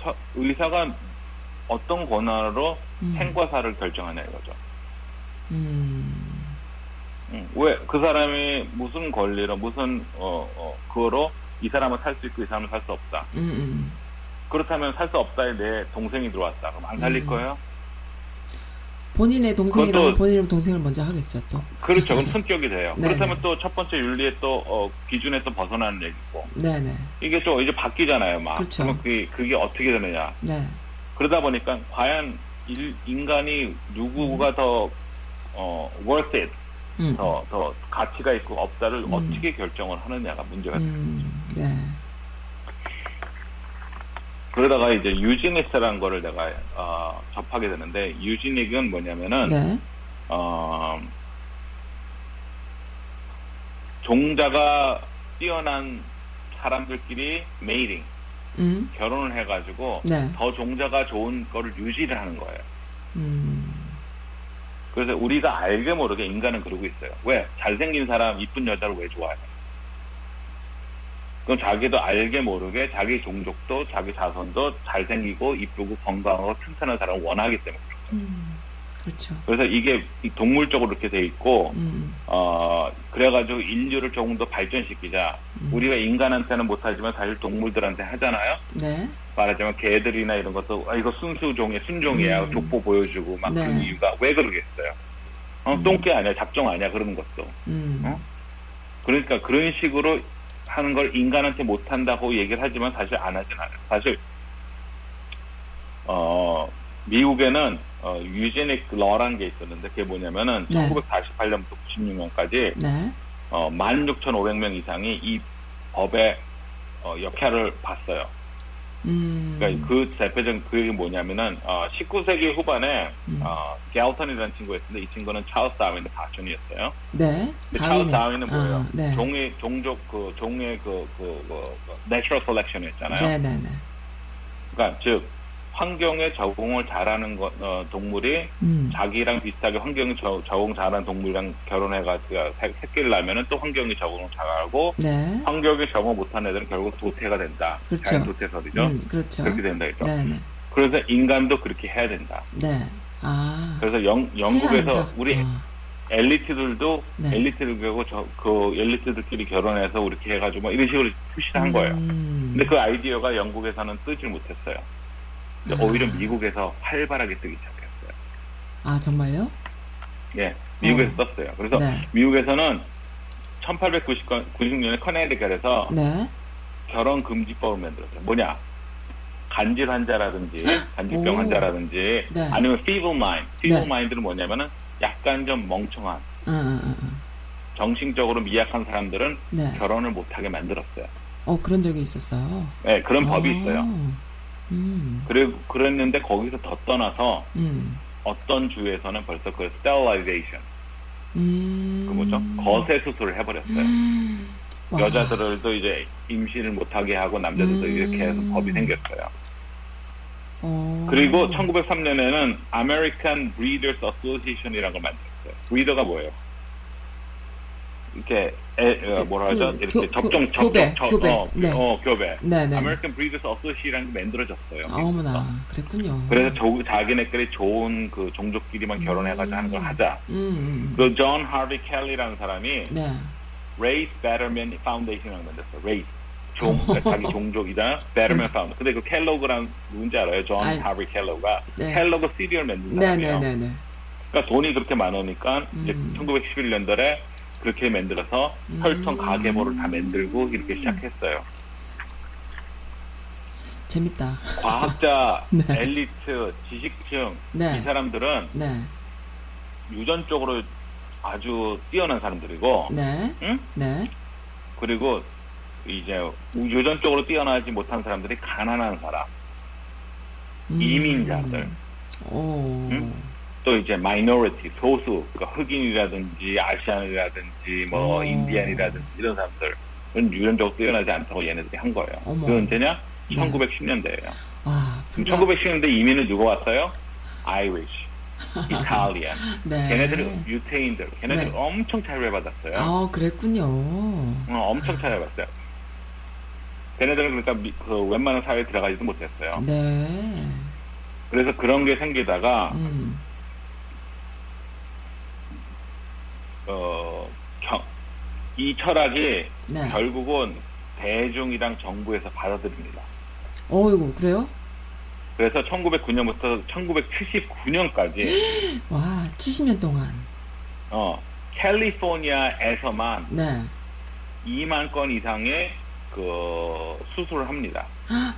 처- 의사가 어떤 권한으로 음. 생과 사를 결정하냐 이거죠. 음. 왜그 사람이 무슨 권리로 무슨 어, 어 그거로 이 사람은 살 수 있고 이 사람은 살 수 없다. 음, 음. 그렇다면 살 수 없다에 내 동생이 들어왔다. 그럼 안 살릴 음. 거예요? 본인의 동생이라면 본인의 동생을 먼저 하겠죠, 또. 그렇죠. 그럼 성격이 돼요. 네, 그렇다면 네. 또첫 번째 윤리에 또 어, 기준에 또 벗어나는 얘기고 네네. 이게 좀 이제 바뀌잖아요. 막 그렇죠. 그러면 그게, 그게 어떻게 되느냐? 네. 그러다 보니까 과연 일- 인간이 누구가 더 어, worth it, 음. 더, 더 가치가 있고 없다를 음. 어떻게 결정을 하느냐가 문제가. 음. 네. 그러다가 이제 유지니스라는 거를 내가 어, 접하게 되는데 유지닉은 뭐냐면은 네. 어, 종자가 뛰어난 사람들끼리 메이팅 음. 결혼을 해가지고 네. 더 종자가 좋은 거를 유지를 하는 거예요. 음. 그래서 우리가 알게 모르게 인간은 그러고 있어요. 왜? 잘생긴 사람, 이쁜 여자를 왜 좋아해? 그럼 자기도 알게 모르게 자기 종족도 자기 자손도 잘생기고 이쁘고 건강하고 튼튼한 사람을 원하기 때문에 그렇죠. 음. 그렇죠. 그래서 이게 이 동물적으로 이렇게 돼 있고 음. 어 그래가지고 인류를 조금 더 발전시키자. 음. 우리가 인간한테는 못하지만 사실 동물들한테 하잖아요. 네. 말하자면 개들이나 이런 것도 아 이거 순수종의 순종이야 음. 족보 보여주고 막 네. 그 이유가 왜 그러겠어요? 어, 음. 똥개 아니야 잡종 아니야 그러는 것도 음. 어? 그러니까 그런 식으로 하는 걸 인간한테 못한다고 얘기를 하지만 사실 안 하진 않아요. 사실 어 미국에는 어, 유제닉 러라는 게 있었는데 그게 뭐냐면은 네. 1948년부터 96년까지 네. 어, 16,500명 이상이 이 법의 어, 역할을 봤어요. 음. 그러니까 그 대표적인 그게 뭐냐면은 어, 19세기 후반에 음. 어, 갤턴이라는 친구였는데 이 친구는 찰스 다윈의 파촌이었어요. 네. 찰스 다윈은 뭐예요? 아, 네. 종의 종족 그 종의 그그 그, 그, natural selection이었잖아요. 네, 네, 네. 그러니까 즉 환경에 적응을 잘하는 것, 어, 동물이 음. 자기랑 비슷하게 환경에 저- 적응 잘하는 동물이랑 결혼해가지고 새- 새끼를 낳으면은 또 환경에 적응을 잘하고 네. 환경에 적응 못한 애들은 결국 도태가 된다. 그렇죠. 자연 도태설이죠. 음, 그렇죠. 그렇게 된다 이죠. 네, 네. 그래서 인간도 그렇게 해야 된다. 네. 아. 그래서 영, 영국에서. 우리 아, 엘리트들도 네. 엘리트들하고 저, 그 엘리트들끼리 결혼해서 이렇게 해가지고 뭐 이런 식으로 push를 한 거예요. 음. 근데 그 아이디어가 영국에서는 뜨질 못했어요. 아. 오히려 미국에서 활발하게 뜨기 시작했어요. 아, 정말요? 예, 미국에서 어. 떴어요. 그래서 네. 미국에서는 1890년에 커네디컬에서 네. 결혼 금지법을 만들었어요. 뭐냐? 간질 환자라든지 간질병 오. 환자라든지 네. 아니면 feeble mind. feeble 네. mind는 뭐냐면은 약간 좀 멍청한 응, 응. 정신적으로 미약한 사람들은 네. 결혼을 못하게 만들었어요. 어, 그런 적이 있었어요. 네, 그런 법이 어. 있어요. 음. 그래, 그랬는데 거기서 더 떠나서 음. 어떤 주에서는 벌써 그 sterilization, 음. 그 뭐죠? 거세 수술을 해버렸어요. 음. 와. 여자들도 이제 임신을 못하게 하고 남자들도 음. 이렇게 해서 법이 생겼어요. 어. 그리고 1903년에는 American Breeders Association이라는 걸 만들었어요. 브리더가 뭐예요? 이렇게 애, 어, 뭐라 하죠? 그 이렇게 교- 접종, 교- 접종, 교배, 저- 교배. 어, 네. 어, 교배. 네, 네. American Breeders Association이라는 게 만들어졌어요. 아, 어머나. 그랬군요. 그래서 조, 자기네끼리 좋은 그 종족끼리만 결혼해가지고 하는 걸 하자. 음, 음. 그 존 하비 켈로그라는 사람이 네. Race Betterment Foundation이라고 만들었어요. Race. 종, 그러니까 자기 종족이잖아. Betterment Foundation. 근데 그 켈로그란 누군지 알아요? 존 알- 하비 켈로그가. 네. 켈로그 시리얼 만든 네, 사람이에요. 네, 네, 네. 그러니까 돈이 그렇게 많으니까 이제 음. 1911년도에 그렇게 만들어서 음. 혈통 가계모를 다 만들고 이렇게 시작했어요. 재밌다. 과학자, *laughs* 네. 엘리트, 지식층 네. 이 사람들은 네. 유전적으로 아주 뛰어난 사람들이고, 네. 응? 네. 그리고 이제 유전적으로 뛰어나지 못한 사람들이 가난한 사람, 음. 이민자들. 오. 응? 또 이제 minority, 소수, 그러니까 흑인이라든지 Asian이라든지 뭐 오. 인디안이라든지 이런 사람들은 유전적으로 뛰어나지 않다고 얘네들이 한 거예요. 어머. 그게 언제냐? 네. 1910년대예요. 와, 그럼 불과- 1910년대 이민은 누가 왔어요? Irish, *laughs* Italian. 네. 걔네들은 유태인들, 걔네들 네. 엄청 차별받았어요. 아, 그랬군요. 어, 엄청 차별받았어요. 걔네들은 그러니까 미- 그 웬만한 사회에 들어가지도 못했어요. 네. 그래서 그런 게 생기다가 음. 어, 경- 이 철학이 네. 결국은 대중이랑 정부에서 받아들입니다. 어이구, 그래요? 그래서 1909년부터 1979년까지 *gasps* 와, 70년 동안. 어, 캘리포니아에서만 네. 2만 건 이상의 그 수술을 합니다. *gasps*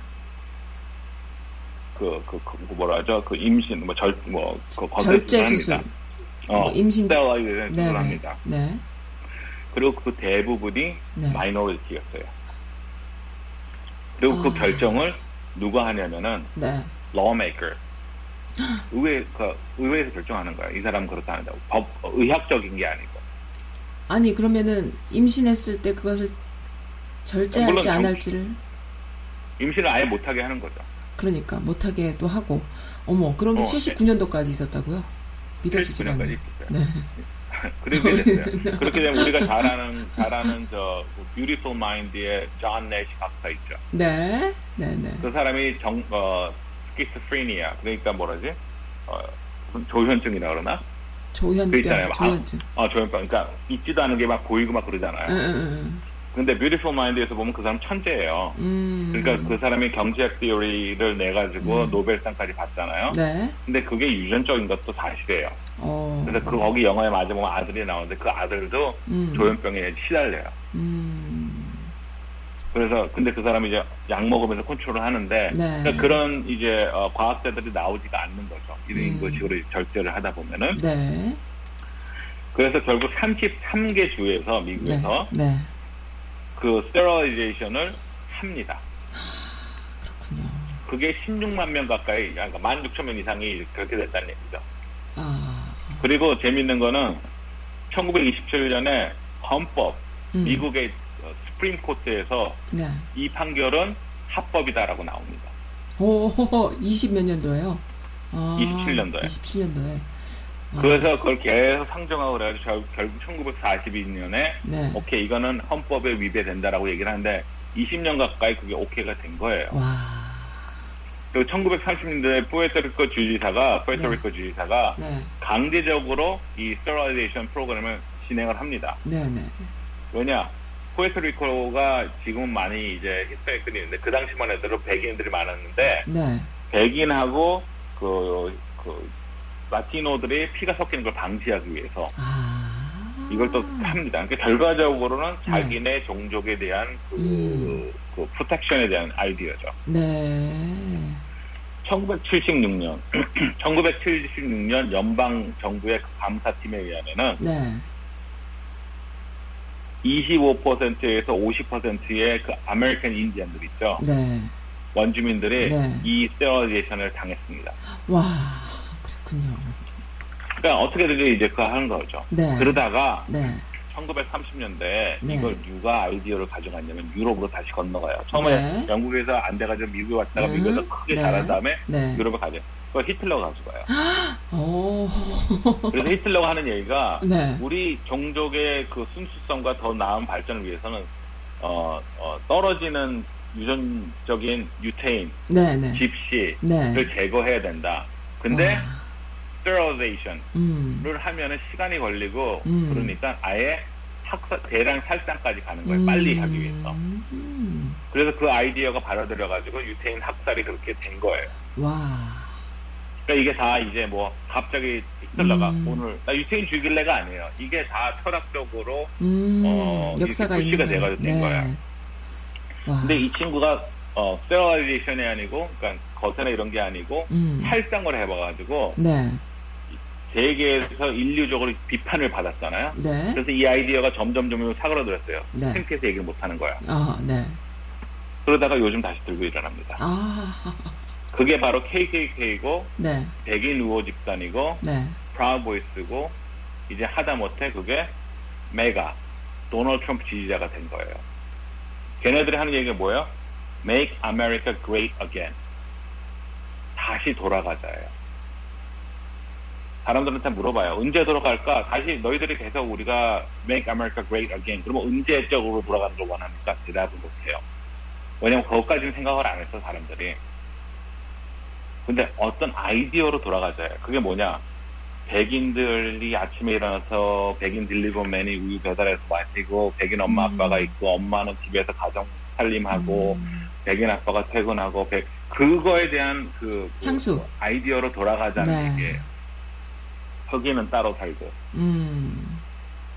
그, 그, 그 뭐라 하죠? 그 임신, 뭐, 절, 뭐, 그 절제 수술. 어, 뭐 임신- 스테라이드 네. 합니다. 그리고 그 대부분이 네. 마이너리티였어요. 그리고 그 아. 결정을 누가 하냐면은 네. lawmaker 의회 그 의회에서 결정하는 거야. 이 사람 은 그렇다 한다고 법 어, 의학적인 게 아니고. 아니, 그러면은 임신했을 때 그것을 절제할지 안 정- 할지를 임신을 아예 못하게 하는 거죠. 그러니까 못하게도 하고 어머 그런 게 어, 79년도까지 있었다고요? 79년까지 않네. 네. *laughs* 그렇게 됐어요. *laughs* 그렇게 되면 우리가 잘 아는 잘 아는 저 Beautiful Mind의 존 내시 박사 있죠. 네. 네, 네. 그 사람이 정 어, schizophrenia 그러니까 뭐라지? 어, 조현증이라 그러나? 그 조현병, 있잖아요. 조현증. 어, 조현병. 그러니까 있지도 않은 게 막 보이고 막 그러잖아요. 응, 응, 근데 Beautiful Mind에서 보면 그 사람 천재예요. 응. 음. 그러니까 그 사람이 경제학 티오리를 내 가지고 음. 노벨상까지 받잖아요. 네. 근데 그게 유전적인 것도 사실이에요. 어. 그래서 그 거기 영화에 맞아 보면 아들이 나오는데 그 아들도 음. 조현병에 시달려요. 음. 그래서 근데 그 사람이 이제 약 먹으면서 컨트롤을 하는데 네. 그러니까 그런 이제 어, 과학자들이 나오지가 않는 거죠. 이런 음. 그 식으로 절제를 하다 보면은 네. 그래서 결국 33개 주에서 네. 미국에서 네. 그 스테로이제이션을 합니다. 그렇군요. 그게 16만 명 가까이, 그러니까 16,000명 이상이 그렇게 됐다는 얘기죠. 아. 그리고 재밌는 거는 1927년에 헌법, 음. 미국의 어, Supreme Court에서 네. 이 판결은 합법이다라고 나옵니다. 오, *laughs* 20 몇 년도에요? 아, 27년도에. 27년도에. 그래서 그걸 계속 상정하고 그래가지고 결- 결국 1942년에 네. 오케이 이거는 헌법에 위배된다라고 얘기를 하는데 20년 가까이 그게 오케이가 된 거예요. 와. 그 1930년대 푸에르토리코 주지사가 푸에르토리코 주지사가 네. 강제적으로 이 sterilization 프로그램을 진행을 합니다. 네, 네. 왜냐? 푸에르토리코가 지금은 많이 이제 히스패닉들이 있는데 그 당시만 해도 백인들이 많았는데 네. 백인하고 그, 그 라티노들의 피가 섞이는 걸 방지하기 위해서 아. 이걸 또 합니다. 그러니까 결과적으로는 자기네 종족에 대한 그, 음. 그 프로텍션에 대한 아이디어죠. 네. 1976년, 1976년 *clears throat* 연방 정부의 그 감사팀에 의하면은 네. 25%에서 50%의 그 아메리칸 인디언들 있죠. 네. 원주민들이 네. 이 sterilization을 당했습니다. 와. 그랬군요. 그러니까 어떻게든 이제 그거 하는 거죠. 네. 그러다가 네. 1930년대에 네. 이걸 누가 아이디어를 가져갔냐면 유럽으로 다시 건너가요. 처음에 네. 영국에서 안 돼가지고 미국에 왔다가 네. 미국에서 크게 네. 자란 다음에 네. 유럽에 가죠. 그걸 히틀러가 가져가요. *gasps* 오. 그래서 히틀러가 하는 얘기가 네. 우리 종족의 그 순수성과 더 나은 발전을 위해서는 어, 어, 떨어지는 유전적인 유태인, 네, 네. 집시를 네. 제거해야 된다. 근데 와. 스테로이제이션을 음. 하면은 시간이 걸리고 음. 그러니까 아예 학사, 대량 살상까지 가는 거예요. 음. 빨리 하기 위해서. 음. 그래서 그 아이디어가 받아들여가지고 유태인 학살이 그렇게 된 거예요. 와. 그러니까 이게 다 이제 뭐 갑자기 히틀러가 음. 오늘 나 유태인 죽일래가 아니에요. 이게 다 철학적으로 음. 어, 역사가 이렇게 있는 돼가지고 된 거야. 와. 근데 이 친구가 어 sterilization이 아니고 그러니까 거세나 이런 게 아니고 음. 살상을 해봐가지고 네. 세계에서 인류적으로 비판을 받았잖아요. 네. 그래서 이 아이디어가 점점 점점 사그라들었어요. 네. 창피해서 얘기를 못하는 거야. 아, 네. 그러다가 요즘 다시 들고 일어납니다. 아. 그게 바로 KKK고 네. 백인 우호 집단이고 네. 프라우보이스고 이제 하다못해 그게 메가 도널드 트럼프 지지자가 된 거예요. 걔네들이 하는 얘기가 뭐예요? Make America Great Again. 다시 돌아가자예요. 사람들한테 물어봐요. 언제 돌아갈까? 다시 너희들이 계속 우리가 Make America Great Again. 그러면 언제적으로 돌아가는 걸 원합니까? 대답을 못해요. 왜냐면 그것까지는 생각을 안 했어 사람들이. 근데 어떤 아이디어로 돌아가져요. 그게 뭐냐? 백인들이 아침에 일어나서 백인 딜리버맨이 우유 배달해서 마시고 백인 엄마 음. 아빠가 있고 엄마는 집에서 가정 살림하고 음. 백인 아빠가 퇴근하고 백 그거에 대한 그, 그 향수. 아이디어로 돌아가자는 네. 얘기예요. 흑인은 따로 살고 음.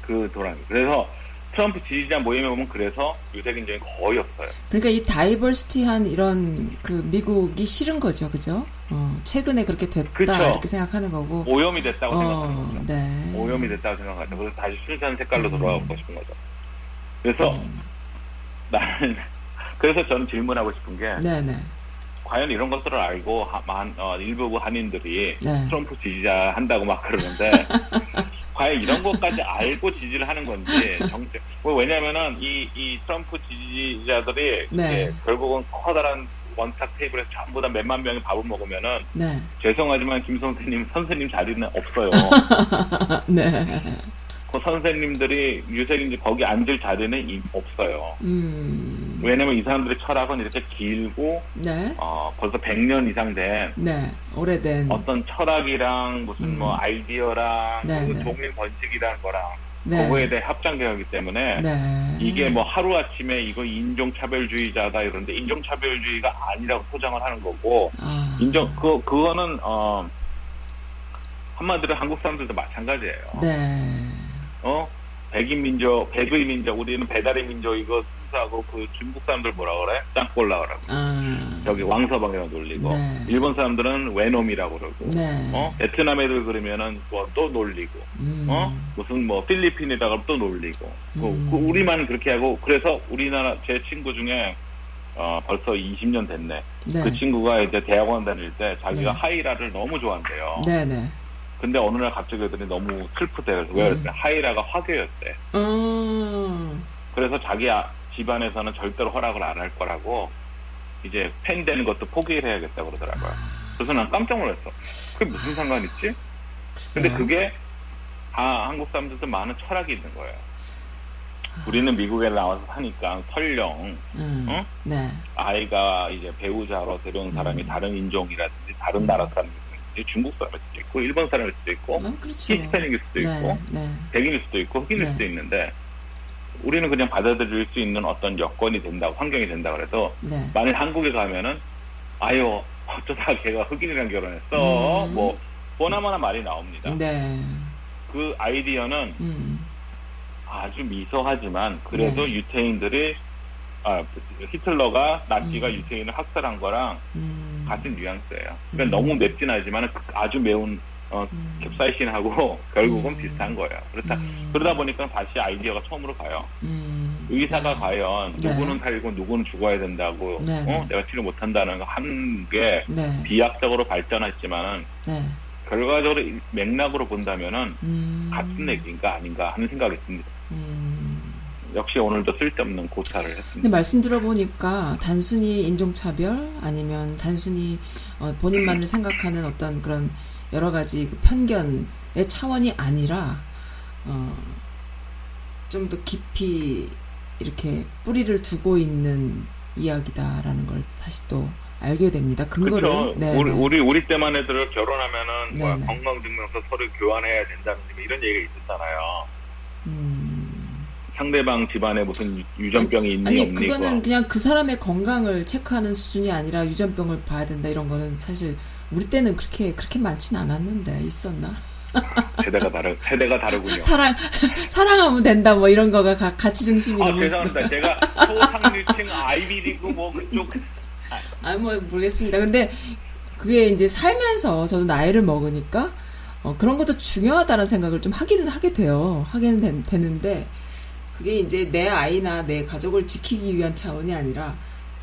그 돌아. 그래서 트럼프 지지자 모임에 보면 그래서 유색인종이 거의 없어요. 그러니까 이 다이버시티한 이런 그 미국이 싫은 거죠, 그죠? 어, 최근에 그렇게 됐다 그쵸. 이렇게 생각하는 거고. 오염이 됐다고 생각하는 어, 거죠. 네. 오염이 됐다고 생각하죠. 그래서 다시 순수한 색깔로 음. 돌아가고 싶은 거죠. 그래서 음. 나는 *laughs* 그래서 저는 질문하고 싶은 게 네네. 과연 이런 것들을 알고 하- 만, 어, 일부 한인들이 네. 트럼프 지지자 한다고 막 그러는데 *laughs* 과연 이런 것까지 알고 지지를 하는 건지 정책 뭐 왜냐면은 이, 이 트럼프 지지자들이 네. 결국은 커다란 원탁 테이블에서 전부 다 몇만 명이 밥을 먹으면은 네. 죄송하지만 김 선생님 선생님 자리는 없어요. *laughs* 네. 그 선생님들이 유색인지 거기 앉을 자리는 이- 없어요. 음. 왜냐면 이 사람들의 철학은 이렇게 길고 네. 어, 벌써 100년 이상 된 네. 오래된. 어떤 철학이랑 무슨 음. 뭐 아이디어랑 네, 그 네. 독립 번식이라는 거랑 네. 그거에 대해 합장되었기 때문에 네. 이게 뭐 하루 아침에 이거 인종차별주의자다 이런데 인종차별주의가 아니라고 포장을 하는 거고 아. 인종 그 그거는 어 한마디로 한국 사람들도 마찬가지예요. 네. 어 백인 민족, 백의 민족, 우리는 배달의 민족 이 거 순수하고 그 중국 사람들 뭐라 그래? 그러고 아. 저기 왕서방이라고 놀리고 네. 일본 사람들은 외놈이라고 그러고 네. 어 베트남 애들 그러면은 뭐 또 놀리고 음. 어 무슨 뭐 필리핀에다가 또 놀리고 그- 음. 그 우리만 그렇게 하고 그래서 우리나라 제 친구 중에 어 벌써 20년 됐네 네. 그 친구가 이제 대학원 다닐 때 자기가 네. 하이라를 너무 좋아한대요 네네. 근데 어느 날 갑자기 애들이 너무 슬프대 그래서 왜 음. 그랬대 하이라가 화교였대 음. 그래서 자기 아- 집안에서는 절대로 허락을 안 할 거라고 이제 팬 되는 것도 포기를 해야겠다 그러더라고요. 그래서 난 깜짝 놀랐어. 그게 무슨 상관 있지? 근데 그게 다 한국 사람들도 많은 철학이 있는 거예요. 우리는 미국에 나와서 사니까 설령 음. 어? 네. 아이가 이제 배우자로 데려온 사람이 음. 다른 인종이라든지 다른 나라 사람이든지 중국 사람일 수도 있고 일본 사람일 수도 있고 어, 그렇죠. 히스패닉일 수도 네. 있고 네. 백인일 수도 있고 흑인일 네. 수도 있는데 우리는 그냥 받아들일 수 있는 어떤 여건이 된다, 환경이 된다 그래서 네. 만일 한국에 가면은 아유 어쩌다 걔가 흑인이랑 결혼했어 음. 뭐 보나마나 말이 나옵니다. 네. 그 아이디어는 음. 아주 미소하지만 그래도 네. 유태인들이 아 히틀러가 나치가 음. 유태인을 학살한 거랑 음. 같은 뉘앙스예요. 그러니까 음. 너무 맵진 않지만 아주 매운 어, 음. 캡사이신하고 *laughs* 결국은 음. 비슷한 거예요. 그렇다 음. 그러다 보니까 다시 아이디어가 처음으로 가요. 음. 의사가 네. 과연 네. 누구는 살고 누구는 죽어야 된다고 네, 어? 네. 내가 치료 못한다는 거한게 네. 비약적으로 발전했지만은 네. 결과적으로 이 맥락으로 본다면은 음. 같은 얘기인가 아닌가 하는 생각이 듭니다. 음. 역시 오늘도 쓸데없는 고찰을 근데 했습니다. 말씀 들어보니까 단순히 인종차별 아니면 단순히 어, 본인만을 생각하는 어떤 그런 여러 가지 그 편견의 차원이 아니라 어, 좀 더 깊이 이렇게 뿌리를 두고 있는 이야기다라는 걸 다시 또 알게 됩니다. 근거를 그렇죠. 네, 우리, 네. 우리 우리 때만 해도 결혼하면은 뭐 네, 네. 건강증명서 서류 교환해야 된다는 뭐 이런 얘기가 있었잖아요. 음. 상대방 집안에 무슨 유- 유전병이 있니 아니 없니 그거는 그거. 그냥 그 사람의 건강을 체크하는 수준이 아니라 유전병을 봐야 된다 이런 거는 사실 우리 때는 그렇게 그렇게 많지는 않았는데 있었나? 세대가 다르 세대가 다르군요. *laughs* 사랑 사랑하면 된다 뭐 이런 거가 가, 가치 중심이 아 죄송합니다. 제가 소상류층 아이비리그 뭐 그쪽 *laughs* 아뭐 모르겠습니다. 근데 그게 이제 살면서 저도 나이를 먹으니까 어, 그런 것도 중요하다는 생각을 좀 하기는 하게 돼요. 하기는 된- 되는데 그게 이제 내 아이나 내 가족을 지키기 위한 차원이 아니라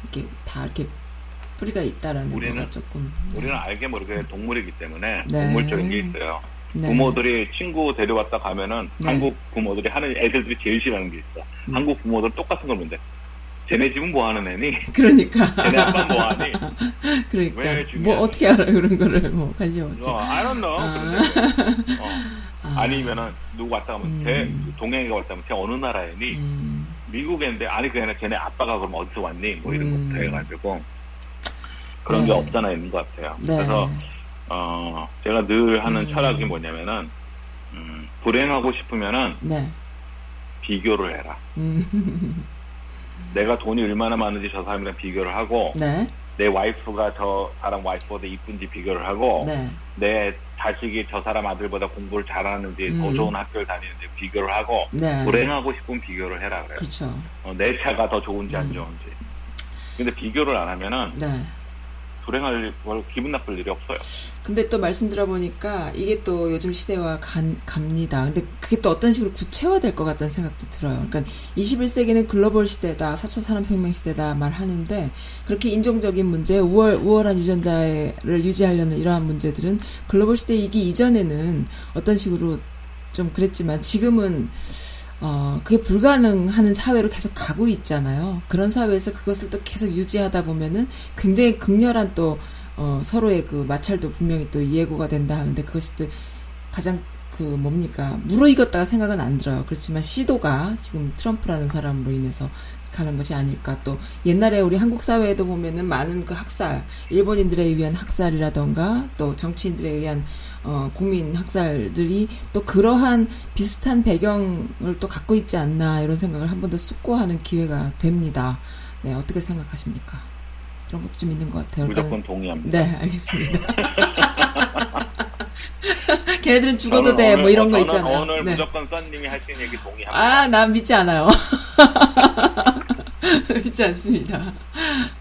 이렇게 다 이렇게 뿌리가 있다라는 우리는- 조금 우리는 알게 모르게 동물이기 때문에 네. 동물적인 게 있어요. 네. 부모들이 친구 데려왔다 가면은 네. 한국 부모들이 하는 애들들이 제일 싫어하는 게 있어. 음. 한국 부모들 똑같은 걸 문제. 쟤네 집은 뭐 하는 애니? 그러니까 *laughs* 쟤네 아빠는 뭐 하니? 그러니까 왜 뭐? 어떻게 알아 그런 거를 뭐 관심 없죠. 어, I don't know. 아. 그런데, 어. 아. 아니면은 누구 왔다 가면 음. 쟤 동행이가 왔다 가면 쟤 어느 나라 애니? 음, 미국인데 아니 그냥 걔네 아빠가 그럼 어디서 왔니? 뭐 이런 음. 것부터 해가지고 그런 네. 게 없잖아 있는 것 같아요. 네. 그래서 어 제가 늘 하는 음. 철학이 뭐냐면은 음, 불행하고 싶으면은 네. 비교를 해라. 음. *laughs* 내가 돈이 얼마나 많은지 저 사람이랑 비교를 하고 네. 내 와이프가 저 사람 와이프보다 이쁜지 비교를 하고 네. 내 자식이 저 사람 아들보다 공부를 잘하는지 더 음. 좋은 학교를 다니는지 비교를 하고 네. 불행하고 싶으면 비교를 해라 그래요. 어, 내 차가 더 좋은지 안 음. 좋은지. 근데 비교를 안 하면은 네. 불행할 뭘 기분 나쁠 일이 없어요. 근데 또 말씀 들어보니까 이게 또 요즘 시대와 간, 갑니다. 근데 그게 또 어떤 식으로 구체화될 것 같다는 생각도 들어요. 그러니까 21세기는 글로벌 시대다, 4차 산업혁명 시대다 말하는데 그렇게 인종적인 문제, 우월, 우월한 유전자를 유지하려는 이러한 문제들은 글로벌 시대이기 이전에는 어떤 식으로 좀 그랬지만 지금은 어, 그게 불가능한 사회로 계속 가고 있잖아요. 그런 사회에서 그것을 또 계속 유지하다 보면은 굉장히 극렬한 또, 어, 서로의 그 마찰도 분명히 또 예고가 된다 하는데 그것이 또 가장 그 뭡니까. 무르익었다가 생각은 안 들어요. 그렇지만 시도가 지금 트럼프라는 사람으로 인해서 가는 것이 아닐까. 또 옛날에 우리 한국 사회에도 보면은 많은 그 학살, 일본인들에 의한 학살이라던가 또 정치인들에 의한 어, 국민 학살들이 또 그러한 비슷한 배경을 또 갖고 있지 않나 이런 생각을 한 번 더 숙고하는 기회가 됩니다. 네, 어떻게 생각하십니까? 그런 것도 좀 있는 것 같아요. 무조건 그러니까- 동의합니다. 네, 알겠습니다. *laughs* 걔네들은 죽어도 돼, 뭐 오늘- 이런 거 있잖아요. 오늘 네. 무조건 썬님이 하시는 얘기 동의합니다. 아, 난 믿지 않아요. *laughs* 믿지 않습니다.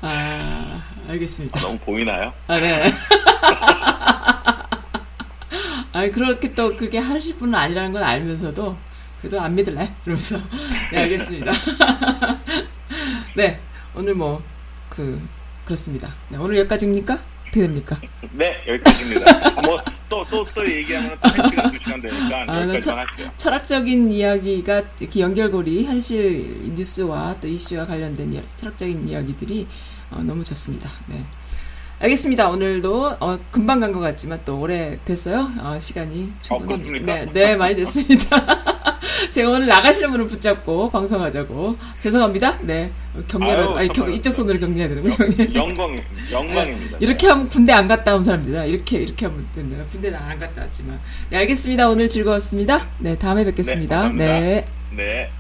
아, 알겠습니다. 너무 보이나요? 아, 네. *laughs* 아, 그렇게 또 그게 하실 분은 아니라는 건 알면서도 그래도 안 믿을래? 이러면서 *laughs* 네, 알겠습니다. *laughs* 네, 오늘 뭐 그 그렇습니다. 네, 오늘 여기까지입니까? 어떻게 됩니까? 네, 여기까지입니다. *laughs* 뭐, 또, 또, 또 얘기하면 또한 시간, 두 시간 되니까 아, 나 여기까지만 할게요. 철학적인 이야기가 이렇게 연결고리 현실 뉴스와 또 이슈와 관련된 철학적인 이야기들이 어, 너무 좋습니다. 네. 알겠습니다. 오늘도 어, 금방 간 것 같지만 또 오래 됐어요. 어, 시간이 충분합니다. 그렇습니까? 네, 네, 많이 됐습니다. *laughs* 제가 오늘 나가시는 분을 붙잡고 방송하자고 죄송합니다. 네, 격려라 아유, 아니 겨, 정말. 이쪽 손으로 격려해야 되는군요. 영광, 영광입니다. 이렇게 하면 군대 안 갔다 온 사람입니다. 이렇게 이렇게 하면 된다. 군대 는 안 갔다 왔지만. 네, 알겠습니다. 오늘 즐거웠습니다. 네, 다음에 뵙겠습니다. 네. 네. 네.